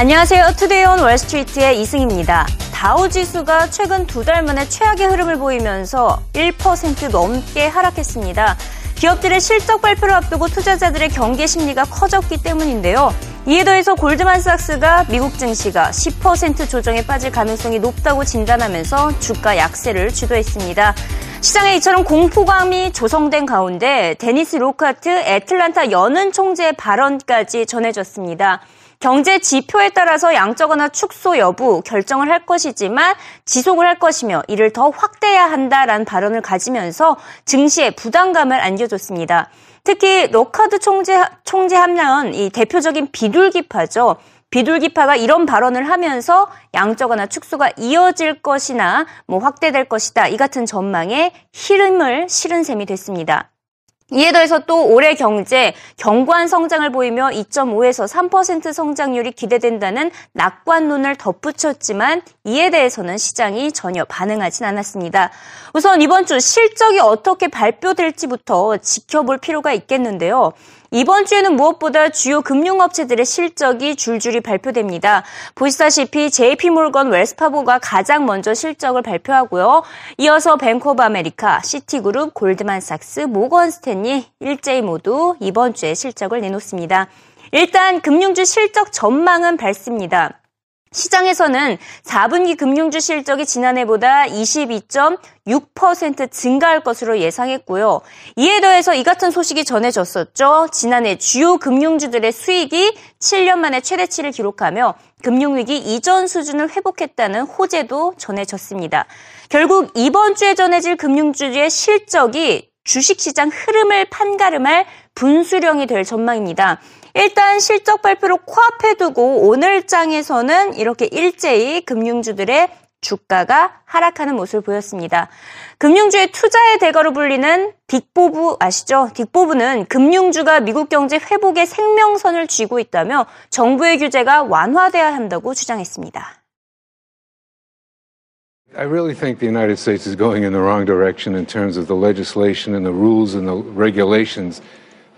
안녕하세요. Today on Wall Street의 이승입니다. 다우 지수가 최근 두 달 만에 최악의 흐름을 보이면서 1% 넘게 하락했습니다. 기업들의 실적 발표를 앞두고 투자자들의 경계 심리가 커졌기 때문인데요. 이에 더해서 골드만삭스가 미국 증시가 10% 조정에 빠질 가능성이 높다고 진단하면서 주가 약세를 주도했습니다. 시장에 이처럼 공포감이 조성된 가운데 데니스 로카트 애틀란타 연은 총재의 발언까지 전해졌습니다. 경제 지표에 따라서 양적 완화 축소 여부 결정을 할 것이지만 지속을 할 것이며 이를 더 확대해야 한다라는 발언을 가지면서 증시에 부담감을 안겨줬습니다. 특히 로카드 총재, 총재 하면 이 대표적인 비둘기파죠. 비둘기파가 이런 발언을 하면서 양적 완화 축소가 이어질 것이나 뭐 확대될 것이다. 이 같은 전망에 희름을 실은 셈이 됐습니다. 이에 더해서 또 올해 경제 견고한 성장을 보이며 2.5에서 3% 성장률이 기대된다는 낙관론을 덧붙였지만 이에 대해서는 시장이 전혀 반응하진 않았습니다. 우선 이번 주 실적이 어떻게 발표될지부터 지켜볼 필요가 있겠는데요. 이번 주에는 무엇보다 주요 금융업체들의 실적이 줄줄이 발표됩니다. 보시다시피 JP몰건 웰스파고가 가장 먼저 실적을 발표하고요. 이어서 뱅크 오브 아메리카, 시티그룹, 골드만삭스, 모건스탠리 일제히 모두 이번 주에 실적을 내놓습니다. 일단 금융주 실적 전망은 밝습니다. 시장에서는 4분기 금융주 실적이 지난해보다 22.6% 증가할 것으로 예상했고요. 이에 더해서 이 같은 소식이 전해졌었죠. 지난해 주요 금융주들의 수익이 7년 만에 최대치를 기록하며 금융위기 이전 수준을 회복했다는 호재도 전해졌습니다. 결국 이번 주에 전해질 금융주의 실적이 주식시장 흐름을 판가름할 분수령이 될 전망입니다. 일단 실적 발표로 코앞에 두고 오늘 장에서는 이렇게 일제히 금융주들의 주가가 하락하는 모습을 보였습니다. 금융주의 투자의 대가로 불리는 딕보브 아시죠? 딕보브는 금융주가 미국 경제 회복의 생명선을 쥐고 있다며 정부의 규제가 완화돼야 한다고 주장했습니다. I really think the United States is going in the wrong direction in terms of the legislation and the rules and the regulations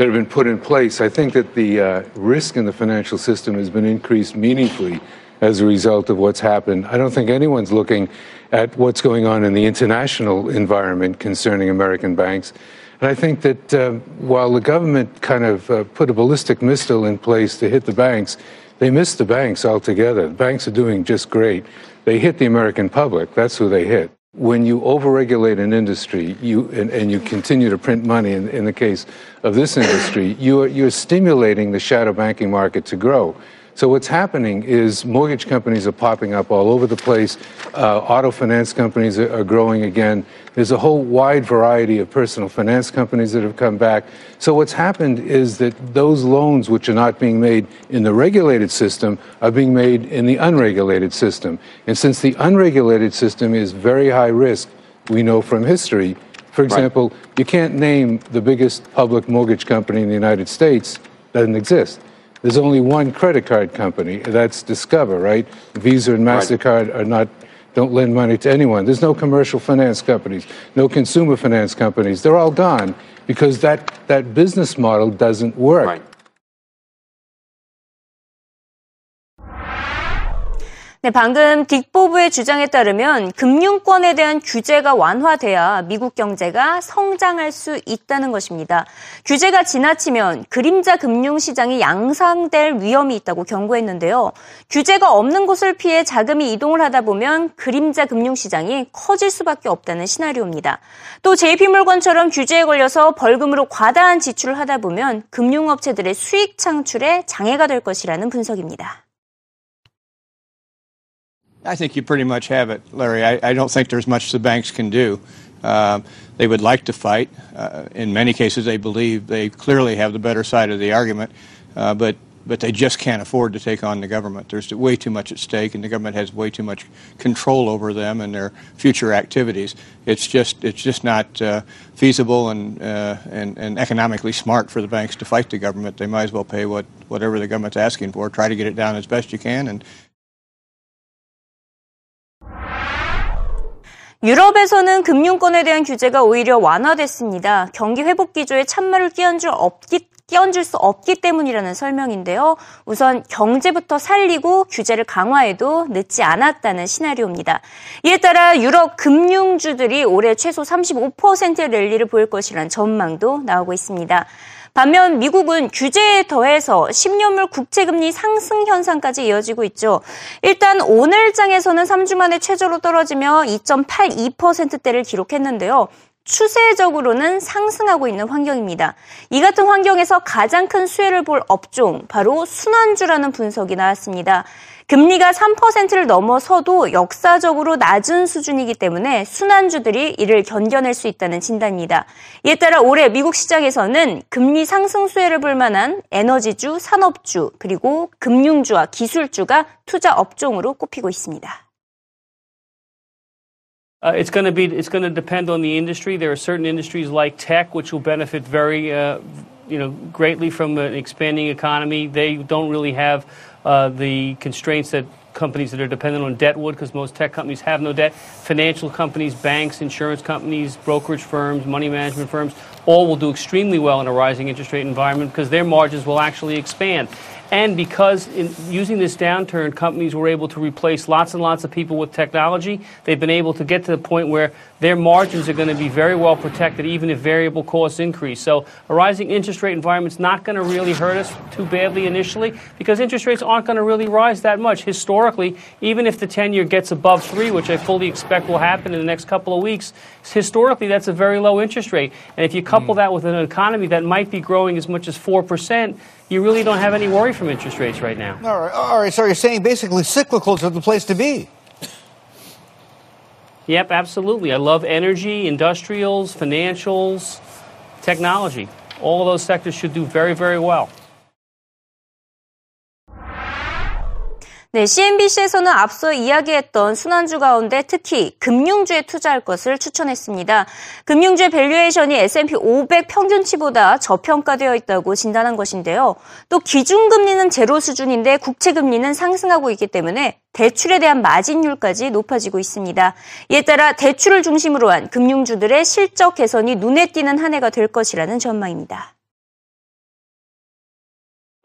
that have been put in place. I think that the uh, risk in the financial system has been increased meaningfully as a result of what's happened. I don't think anyone's looking at what's going on in the international environment concerning American banks. And I think that uh, while the government kind of uh, put a ballistic missile in place to hit the banks, they missed the banks altogether. The banks are doing just great. They hit the American public. That's who they hit when you overregulate an industry you, and, and, you continue to print money in, in the case of this industry, you're, you're stimulating the shadow banking market to grow. So what's happening is mortgage companies are popping up all over the place. Uh, auto finance companies are, are, growing again. There's a whole wide variety of personal finance companies that have come back. So what's happened is that those loans which are not being made in the regulated system are being made in the unregulated system. And since the unregulated system is very high risk, we know from history, for example, right. you can't name the biggest public mortgage company in the United States that doesn't exist. There's only one credit card company, that's Discover, right? Visa and MasterCard right. are not don't lend money to anyone. There's no commercial finance companies, no consumer finance companies. They're all gone because that, that business model doesn't work. Right. 네, 방금 딕보브의 주장에 따르면 금융권에 대한 규제가 완화돼야 미국 경제가 성장할 수 있다는 것입니다. 규제가 지나치면 그림자 금융 시장이 양상될 위험이 있다고 경고했는데요. 규제가 없는 곳을 피해 자금이 이동을 하다 보면 그림자 금융 시장이 커질 수밖에 없다는 시나리오입니다. 또 JP물건처럼 규제에 걸려서 벌금으로 과다한 지출을 하다 보면 금융업체들의 수익 창출에 장애가 될 것이라는 분석입니다. I think you pretty much have it, Larry. I, I don't think there's much the banks can do. Uh, they would like to fight. Uh, in many cases, they believe they clearly have the better side of the argument, uh, but but they just can't afford to take on the government. There's way too much at stake, and the government has way too much control over them and their future activities. It's just it's just not uh, feasible and, uh, and and economically smart for the banks to fight the government. They might as well pay what whatever the government's asking for. Try to get it down as best you can, and 유럽에서는 금융권에 대한 규제가 오히려 완화됐습니다. 경기 회복 기조에 찬물을 끼얹을 없기 끼얹을 수 없기 때문이라는 설명인데요. 우선 경제부터 살리고 규제를 강화해도 늦지 않았다는 시나리오입니다. 이에 따라 유럽 금융주들이 올해 최소 35%의 랠리를 보일 것이라는 전망도 나오고 있습니다. 반면 미국은 규제에 더해서 10년물 국채금리 상승 현상까지 이어지고 있죠. 일단 오늘 장에서는 3주 만에 최저로 떨어지며 2.82%대를 기록했는데요. 추세적으로는 상승하고 있는 환경입니다. 이 같은 환경에서 가장 큰 수혜를 볼 업종, 바로 순환주라는 분석이 나왔습니다. 금리가 3%를 넘어서도 역사적으로 낮은 수준이기 때문에 순환주들이 이를 견뎌낼 수 있다는 진단입니다. 이에 따라 올해 미국 시장에서는 금리 상승 수혜를 볼 만한 에너지주, 산업주, 그리고 금융주와 기술주가 투자 업종으로 꼽히고 있습니다. Uh, it's going to be. It's going to depend on the industry. There are certain industries like tech which will benefit very, uh, you know, greatly from an expanding economy. They don't really have uh, the constraints that companies that are dependent on debt would, because most tech companies have no debt. Financial companies, banks, insurance companies, brokerage firms, money management firms, all will do extremely well in a rising interest rate environment because their margins will actually expand. And because in using this downturn, companies were able to replace lots and lots of people with technology, they've been able to get to the point where their margins are going to be very well protected, even if variable costs increase. So a rising interest rate environment is not going to really hurt us too badly initially because interest rates aren't going to really rise that much. Historically, even if the 10 year gets above three, which I fully expect will happen in the next couple of weeks, historically that's a very low interest rate. And if you couple mm. that with an economy that might be growing as much as 4%, you really don't have any worry from interest rates right now. All right, all right. So you're saying basically cyclicals are the place to be. Yep, absolutely. I love energy, industrials, financials, technology. All of those sectors should do very, very well. 네, CNBC에서는 앞서 이야기했던 순환주 가운데 특히 금융주에 투자할 것을 추천했습니다. 금융주의 valuation이 S&P 500 평균치보다 저평가되어 있다고 진단한 것인데요. 또 기준금리는 제로 수준인데 국채금리는 상승하고 있기 때문에 대출에 대한 마진율까지 높아지고 있습니다. 이에 따라 대출을 중심으로 한 금융주들의 실적 개선이 눈에 띄는 한 해가 될 것이라는 전망입니다.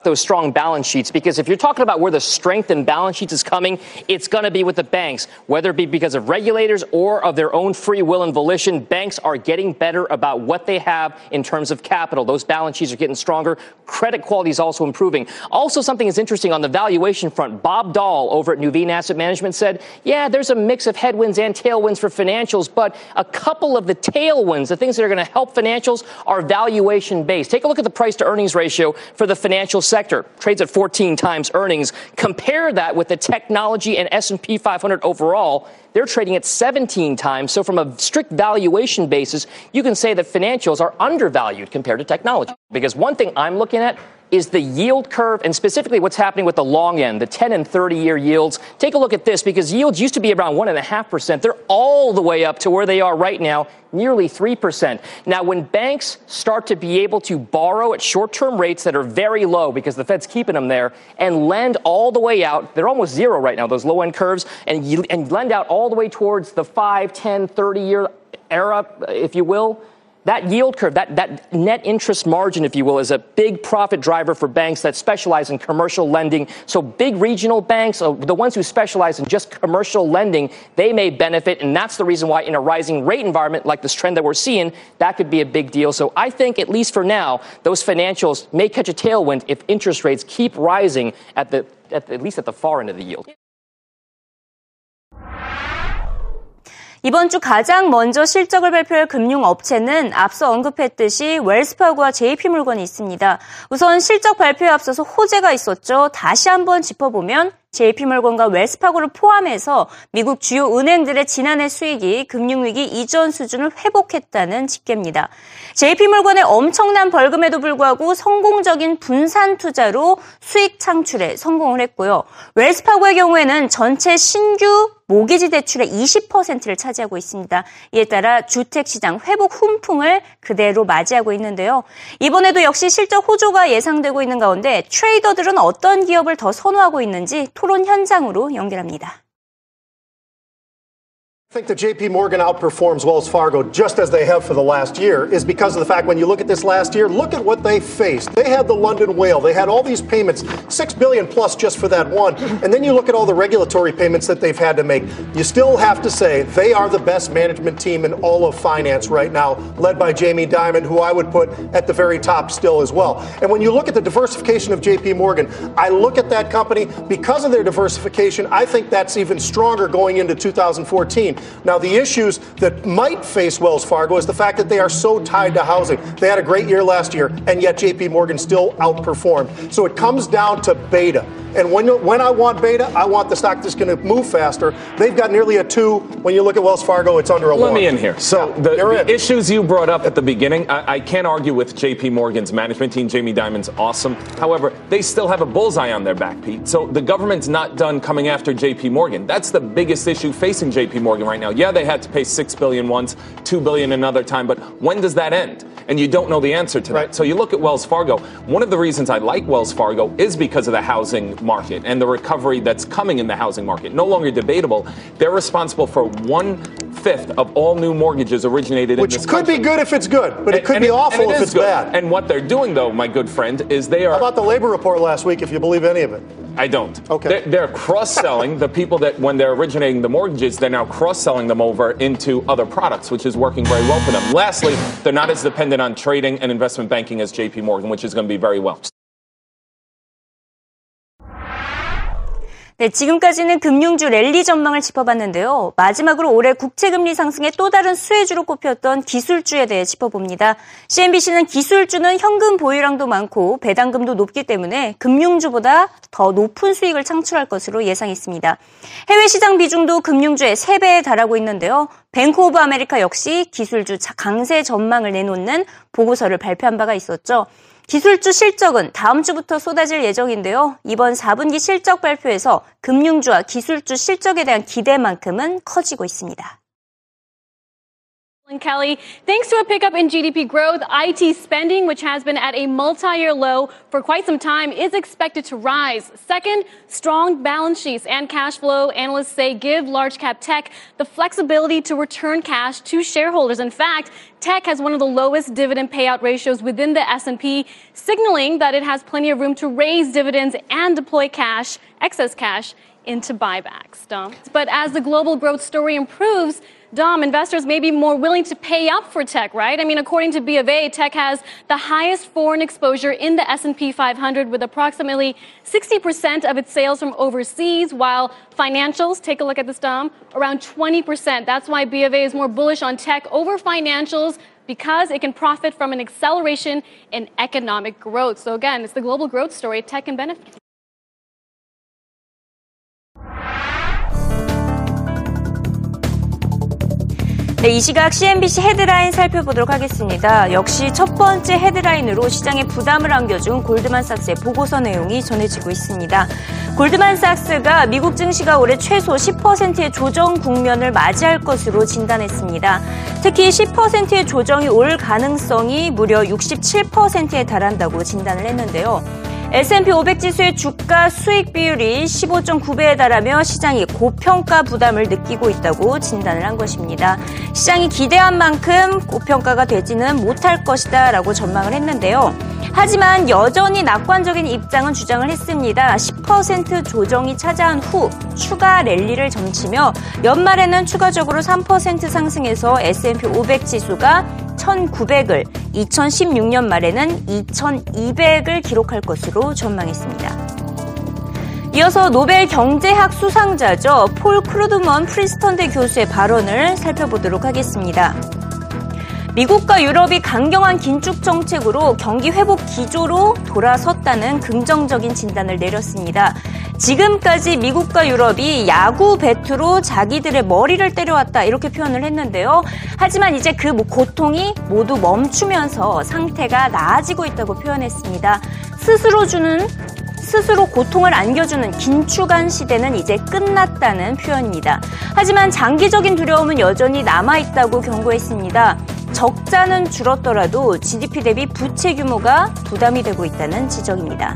Those strong balance sheets because if you're talking about where the strength in balance sheets is coming, it's going to be with the banks, whether it be because of regulators or of their own free will and volition. Banks are getting better about what they have in terms of capital. Those balance sheets are getting stronger. Credit quality is also improving. Also, something is interesting on the valuation front. Bob Dahl over at Nuveen Asset Management said, yeah, there's a mix of headwinds and tailwinds for financials, but a couple of the tailwinds, the things that are going to help financials are valuation based. Take a look at the price to earnings ratio for the financial sector trades at 14 times earnings. Compare that with the technology and S&P 500 overall. They're trading at 17 times. So from a strict valuation basis, you can say that financials are undervalued compared to technology. Because one thing I'm looking at is the yield curve and specifically what's happening with the long end, the 10 and 30 year yields. Take a look at this because yields used to be around 1.5%. They're all the way up to where they are right now, nearly 3%. Now, when banks start to be able to borrow at short term rates that are very low because the Fed's keeping them there and lend all the way out, they're almost zero right now, those low end curves, and, and lend out all the way towards the 5, 10, 30 year era, if you will that yield curve, that, that net interest margin, if you will, is a big profit driver for banks that specialize in commercial lending. So big regional banks, uh, the ones who specialize in just commercial lending, they may benefit. And that's the reason why in a rising rate environment like this trend that we're seeing, that could be a big deal. So I think, at least for now, those financials may catch a tailwind if interest rates keep rising at the, at, at least at the far end of the yield. 이번 주 가장 먼저 실적을 발표할 금융업체는 앞서 언급했듯이 웰스파고와 JP물건이 있습니다. 우선 실적 발표에 앞서서 호재가 있었죠. 다시 한번 짚어보면 JP몰건과 웰스파고를 포함해서 미국 주요 은행들의 지난해 수익이 금융위기 이전 수준을 회복했다는 집계입니다. JP몰건의 엄청난 벌금에도 불구하고 성공적인 분산 투자로 수익 창출에 성공을 했고요. 웰스파고의 경우에는 전체 신규 모기지 대출의 20%를 차지하고 있습니다. 이에 따라 주택 시장 회복 훈풍을 그대로 맞이하고 있는데요. 이번에도 역시 실적 호조가 예상되고 있는 가운데 트레이더들은 어떤 기업을 더 선호하고 있는지 토론 현장으로 연결합니다. I think that JP Morgan outperforms Wells Fargo just as they have for the last year is because of the fact when you look at this last year, look at what they faced. They had the London whale. They had all these payments, 6 billion plus just for that one. And then you look at all the regulatory payments that they've had to make. You still have to say they are the best management team in all of finance right now, led by Jamie Dimon, who I would put at the very top still as well. And when you look at the diversification of JP Morgan, I look at that company because of their diversification. I think that's even stronger going into 2014. Now, the issues that might face Wells Fargo is the fact that they are so tied to housing. They had a great year last year, and yet JP Morgan still outperformed. So it comes down to beta. And when, when I want beta, I want the stock that's going to move faster. They've got nearly a two. When you look at Wells Fargo, it's under a Let one. me in here. So Yeah, the, the issues you brought up at the beginning, I, I can't argue with J.P. Morgan's management team. Jamie Dimon's awesome. However, they still have a bullseye on their back, Pete. So the government's not done coming after J.P. Morgan. That's the biggest issue facing J.P. Morgan right now. Yeah, they had to pay six billion once, two billion another time, but when does that end? And you don't know the answer to Right. that. So you look at Wells Fargo. One of the reasons I like Wells Fargo is because of the housing market and the recovery that's coming in the housing market. No longer debatable. They're responsible for one fifth of all new mortgages originated Which in this could country. be good if it's good, but it could be and awful it if it's good. bad. And what they're doing, though, my good friend, is they are. How about the labor report last week, if you believe any of it? I don't. Okay. They're, they're cross-selling the people that when they're originating the mortgages, they're now cross-selling them over into other products, which is working very well for them. Lastly, they're not as dependent on trading and investment banking as J.P. Morgan, which is going to be very well. 네, 지금까지는 금융주 랠리 전망을 짚어봤는데요. 마지막으로 올해 국채금리 상승의 또 다른 수혜주로 꼽혔던 기술주에 대해 짚어봅니다. CNBC는 기술주는 현금 보유량도 많고 배당금도 높기 때문에 금융주보다 더 높은 수익을 창출할 것으로 예상했습니다. 해외 시장 비중도 금융주의 3배에 달하고 있는데요. 뱅크 오브 아메리카 역시 기술주 강세 전망을 내놓는 보고서를 발표한 바가 있었죠. 기술주 실적은 다음 주부터 쏟아질 예정인데요. 이번 4분기 실적 발표에서 금융주와 기술주 실적에 대한 기대만큼은 커지고 있습니다. And Kelly, thanks to a pickup in GDP growth, IT spending, which has been at a multi-year low for quite some time, is expected to rise. Second, strong balance sheets and cash flow, analysts say, give large cap tech the flexibility to return cash to shareholders. In fact, tech has one of the lowest dividend payout ratios within the S&P, signaling that it has plenty of room to raise dividends and deploy cash, excess cash, into buybacks. But as the global growth story improves, Dom, investors may be more willing to pay up for tech, right? I mean, according to B of A, tech has the highest foreign exposure in the S&P 500 with approximately 60% of its sales from overseas, while financials, take a look at this, Dom, around 20%. That's why B of A is more bullish on tech over financials because it can profit from an acceleration in economic growth. So again, it's the global growth story. Tech can benefit. 네, 이 시각 CNBC 헤드라인 살펴보도록 하겠습니다. 역시 첫 번째 헤드라인으로 시장에 부담을 안겨준 골드만삭스의 보고서 내용이 전해지고 있습니다. 골드만삭스가 미국 증시가 올해 최소 10%의 조정 국면을 맞이할 것으로 진단했습니다. 특히 10%의 조정이 올 가능성이 무려 67%에 달한다고 진단을 했는데요. S&P 500 지수의 주가 수익 비율이 15.9배에 달하며 시장이 고평가 부담을 느끼고 있다고 진단을 한 것입니다. 시장이 기대한 만큼 고평가가 되지는 못할 것이다 라고 전망을 했는데요. 하지만 여전히 낙관적인 입장은 주장을 했습니다. 10% 조정이 차지한 후 추가 랠리를 점치며 연말에는 추가적으로 3% 상승해서 S&P 500 지수가 1900을 2016년 말에는 2200을 기록할 것으로 전망했습니다. 이어서 노벨 경제학 수상자죠. 폴 크루그먼 프린스턴대 교수의 발언을 살펴보도록 하겠습니다. 미국과 유럽이 강경한 긴축 정책으로 경기 회복 기조로 돌아섰다는 긍정적인 진단을 내렸습니다. 지금까지 미국과 유럽이 야구 배트로 자기들의 머리를 때려왔다 이렇게 표현을 했는데요. 하지만 이제 그 고통이 모두 멈추면서 상태가 나아지고 있다고 표현했습니다. 스스로 주는 스스로 고통을 안겨주는 긴축한 시대는 이제 끝났다는 표현입니다. 하지만 장기적인 두려움은 여전히 남아있다고 경고했습니다. 적자는 줄었더라도 GDP 대비 부채 규모가 부담이 되고 있다는 지적입니다.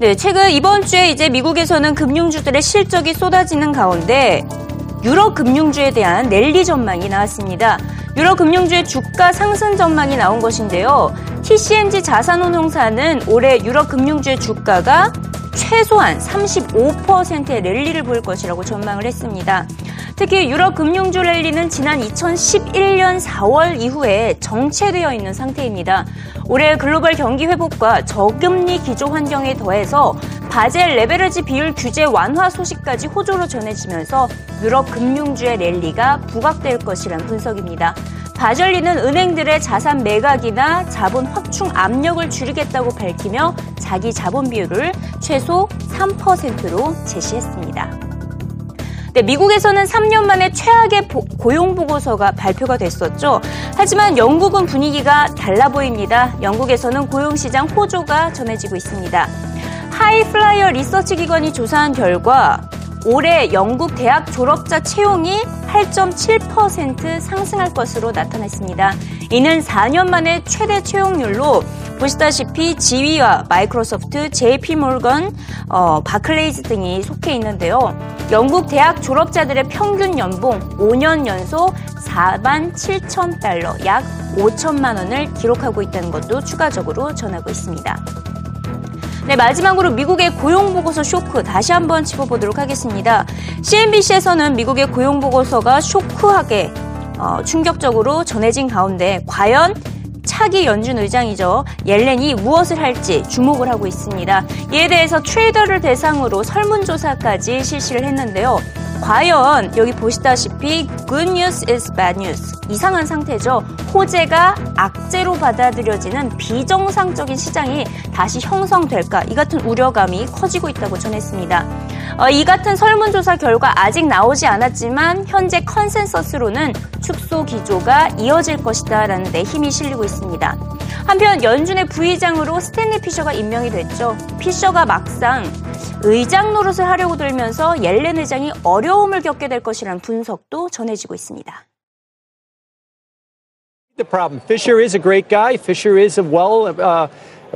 네, 최근 이번 주에 이제 미국에서는 금융주들의 실적이 쏟아지는 가운데 유럽 금융주에 대한 랠리 전망이 나왔습니다. 유럽 금융주의 주가 상승 전망이 나온 것인데요. TCMG 자산운용사는 올해 유럽 금융주의 주가가 최소한 35%의 랠리를 보일 것이라고 전망을 했습니다. 특히 유럽 금융주 랠리는 지난 2011년 4월 이후에 정체되어 있는 상태입니다. 올해 글로벌 경기 회복과 저금리 기조 환경에 더해서 바젤 레베르지 비율 규제 완화 소식까지 호조로 전해지면서 유럽 금융주의 랠리가 부각될 것이란 분석입니다. 바젤리는 은행들의 자산 매각이나 자본 확충 압력을 줄이겠다고 밝히며 자기 자본 비율을 최소 3%로 제시했습니다. 네, 미국에서는 3년 만에 최악의 고용 보고서가 발표가 됐었죠. 하지만 영국은 분위기가 달라 보입니다. 영국에서는 고용 시장 호조가 전해지고 있습니다. 하이플라이어 리서치 기관이 조사한 결과 올해 영국 대학 졸업자 채용이 8.7% 상승할 것으로 나타났습니다. 이는 4년 만에 최대 채용률로 보시다시피 GE와 마이크로소프트, JP 모건, 어, 바클레이즈 등이 속해 있는데요. 영국 대학 졸업자들의 평균 연봉 5년 연속 4만 7천 달러, 약 5천만 원을 기록하고 있다는 것도 추가적으로 전하고 있습니다. 네, 마지막으로 미국의 고용보고서 쇼크 다시 한번 짚어보도록 하겠습니다. CNBC에서는 미국의 고용보고서가 쇼크하게 어, 충격적으로 전해진 가운데 과연 차기 연준 의장이죠. 옐렌이 무엇을 할지 주목을 하고 있습니다. 이에 대해서 트레이더를 대상으로 설문조사까지 실시를 했는데요. 과연 여기 보시다시피 good news is bad news 이상한 상태죠. 호재가 악재로 받아들여지는 비정상적인 시장이 다시 형성될까 이 같은 우려감이 커지고 있다고 전했습니다. 어, 이 같은 설문조사 결과 아직 나오지 않았지만 현재 컨센서스로는 축소 기조가 이어질 것이다라는 데 힘이 실리고 있습니다. 한편 연준의 부의장으로 스탠리 피셔가 임명이 됐죠. 피셔가 막상 의장 노릇을 하려고 들면서 옐렌 의장이 어려움을 겪게 될 것이라는 분석도 전해지고 있습니다. The problem. Fisher is a great guy. Fisher is a well, uh,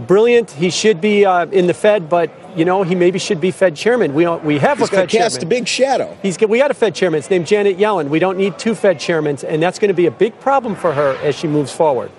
brilliant. He should be uh, in the Fed, but you know he maybe should be Fed chairman. We we have He's a Fed cast chairman. a big shadow. He's we got a Fed chairman. It's named Janet Yellen. We don't need two Fed chairmen, and that's going to be a big problem for her as she moves forward.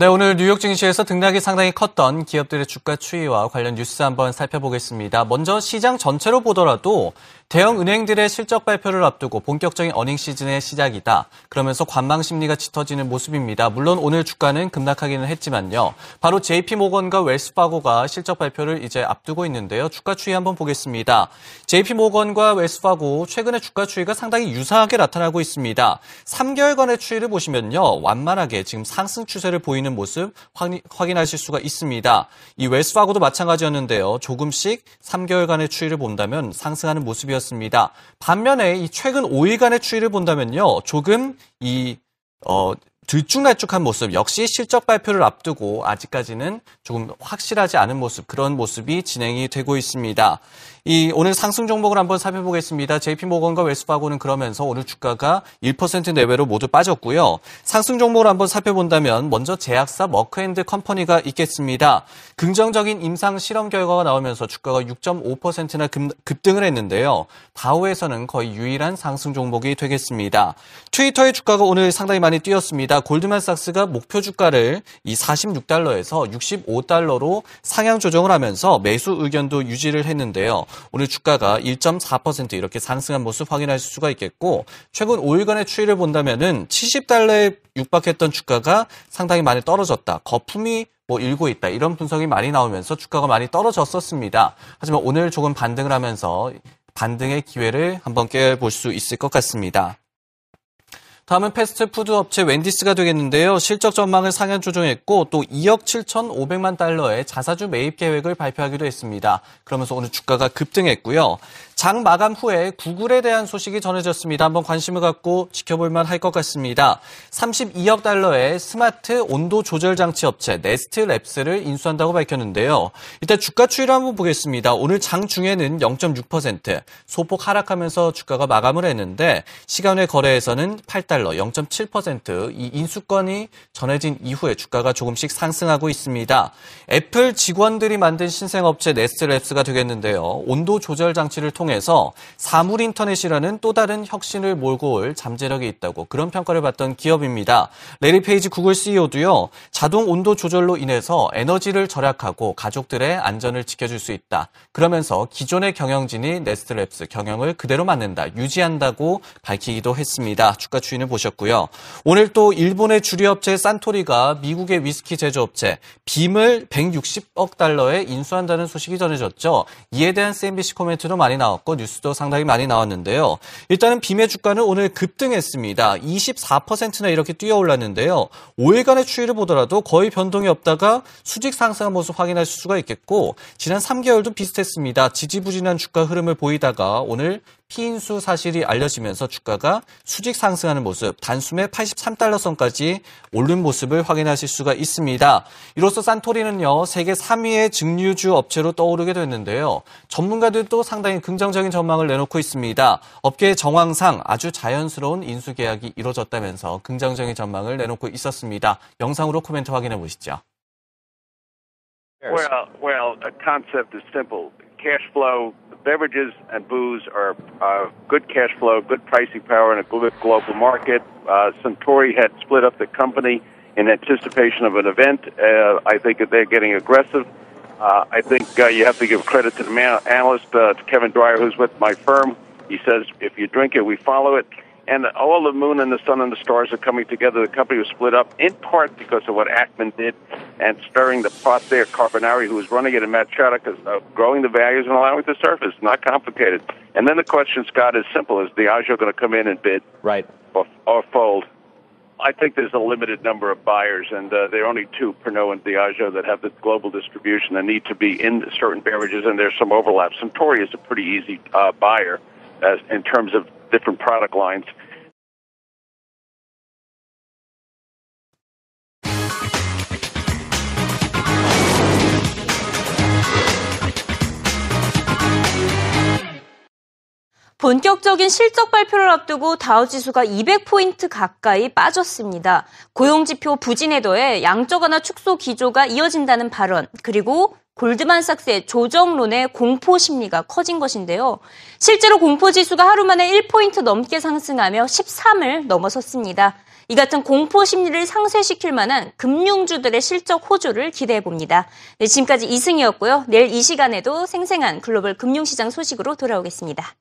네, 오늘 뉴욕 증시에서 등락이 상당히 컸던 기업들의 주가 추이와 관련 뉴스 한번 살펴보겠습니다. 먼저 시장 전체로 보더라도 대형 은행들의 실적 발표를 앞두고 본격적인 어닝 시즌의 시작이다. 그러면서 관망 심리가 짙어지는 모습입니다. 물론 오늘 주가는 급락하기는 했지만요. 바로 JP 모건과 웰스파고가 실적 발표를 이제 앞두고 있는데요. 주가 추이 한번 보겠습니다. JP 모건과 웰스파고 최근에 주가 추이가 상당히 유사하게 나타나고 있습니다. 3개월간의 추이를 보시면요. 완만하게 지금 상승 추세를 보이는 모습 확인하실 수가 있습니다. 이 웰스파고도 마찬가지였는데요. 조금씩 3개월간의 추이를 본다면 상승하는 모습이었습니다. 있습니다. 반면에 이 최근 5일간의 추이를 본다면요. 조금 이, 어, 들쭉날쭉한 모습 역시 실적 발표를 앞두고 아직까지는 조금 확실하지 않은 모습 그런 모습이 진행이 되고 있습니다. 이 오늘 상승 종목을 한번 살펴보겠습니다. JP모건과 웰스파고는 그러면서 오늘 주가가 1% 내외로 모두 빠졌고요. 상승 종목을 한번 살펴본다면 먼저 제약사 머크앤드 컴퍼니가 있겠습니다. 긍정적인 임상 실험 결과가 나오면서 주가가 6.5%나 급, 등을 했는데요. 다우에서는 거의 유일한 상승 종목이 되겠습니다. 트위터의 주가가 오늘 상당히 많이 뛰었습니다. 골드만삭스가 목표 주가를 이 46달러에서 65달러로 상향 조정을 하면서 매수 의견도 유지를 했는데요. 오늘 주가가 1.4% 이렇게 상승한 모습 확인할 수가 있겠고 최근 5일간의 추이를 본다면은 70달러에 육박했던 주가가 상당히 많이 떨어졌다. 거품이 뭐 일고 있다. 이런 분석이 많이 나오면서 주가가 많이 떨어졌었습니다. 하지만 오늘 조금 반등을 하면서 반등의 기회를 한번 깨볼 수 있을 것 같습니다. 다음은 패스트푸드 업체 웬디스가 되겠는데요. 실적 전망을 상향 조정했고 또 2억 7,500만 달러의 자사주 매입 계획을 발표하기도 했습니다. 그러면서 오늘 주가가 급등했고요. 장 마감 후에 구글에 대한 소식이 전해졌습니다. 한번 관심을 갖고 지켜볼만 할 것 같습니다. 32억 달러의 스마트 온도 조절 장치 업체 네스트 랩스를 인수한다고 밝혔는데요. 일단 주가 추이를 한번 보겠습니다. 오늘 장 중에는 0.6% 소폭 하락하면서 주가가 마감을 했는데 시간 외 거래에서는 8달러 0.7%이 인수권이 전해진 이후에 주가가 조금씩 상승하고 있습니다. 애플 직원들이 만든 신생업체 네스트 랩스가 되겠는데요. 온도 조절 장치를 통해 통해서 사물 인터넷이라는 또 다른 혁신을 몰고 올 잠재력이 있다고 그런 평가를 받던 기업입니다. 레리 페이지 구글 CEO도요. 자동 온도 조절로 인해서 에너지를 절약하고 가족들의 안전을 지켜줄 수 있다. 그러면서 기존의 경영진이 네스트랩스 경영을 그대로 맡는다, 유지한다고 밝히기도 했습니다. 주가 추이는 보셨고요. 오늘 또 일본의 주류업체 산토리가 미국의 위스키 제조업체 빔을 160억 달러에 인수한다는 소식이 전해졌죠. 이에 대한 CNBC 코멘트도 많이 나왔고 나왔고 뉴스도 상당히 많이 나왔는데요. 일단은 빔의 주가는 오늘 급등했습니다. 24%나 이렇게 뛰어 올랐는데요. 5일간의 추이를 보더라도 거의 변동이 없다가 수직 상승한 모습 확인할 수가 있겠고 지난 3개월도 비슷했습니다. 지지부진한 주가 흐름을 보이다가 오늘 피인수 사실이 알려지면서 주가가 수직 상승하는 모습, 단숨에 83달러 선까지 오른 모습을 확인하실 수가 있습니다. 이로써 산토리는요, 세계 3위의 증류주 업체로 떠오르게 됐는데요. 전문가들도 상당히 긍정적인 전망을 내놓고 있습니다. 업계의 정황상 아주 자연스러운 인수 계약이 이루어졌다면서 긍정적인 전망을 내놓고 있었습니다. 영상으로 코멘트 확인해 보시죠. Well, well, the concept is simple. Cash flow beverages and booze are uh, good cash flow, good pricing power in a good global market. Uh, Suntory had split up the company in anticipation of an event. Uh, I think that they're getting aggressive. Uh, I think uh, you have to give credit to the man- analyst, uh, to Kevin Dwyer, who's with my firm. He says, if you drink it, we follow it and all the moon and the sun and the stars are coming together. The company was split up in part because of what Ackman did and stirring the pot there. Carbonari, who was running it, and Matt Chaddock is uh, growing the values and allowing it to surface. Not complicated. And then the question, Scott, is simple: Is Diageo going to come in and bid, right, or, or fold? I think there's a limited number of buyers, and uh, there are only two, Pernod and Diageo, that have the global distribution and need to be in certain beverages, and there's some overlap. Suntory is a pretty easy uh, buyer as, in terms of different product lines. 본격적인 실적 발표를 앞두고 다우 지수가 200포인트 가까이 빠졌습니다. 고용 지표 부진에 더해 양적 완화 축소 기조가 이어진다는 발언, 그리고 골드만삭스의 조정론의 공포 심리가 커진 것인데요. 실제로 공포 지수가 하루 만에 1포인트 넘게 상승하며 13을 넘어섰습니다. 이 같은 공포 심리를 상쇄시킬 만한 금융주들의 실적 호조를 기대해 봅니다. 네, 지금까지 이승이었고요. 내일 이 시간에도 생생한 글로벌 금융시장 소식으로 돌아오겠습니다.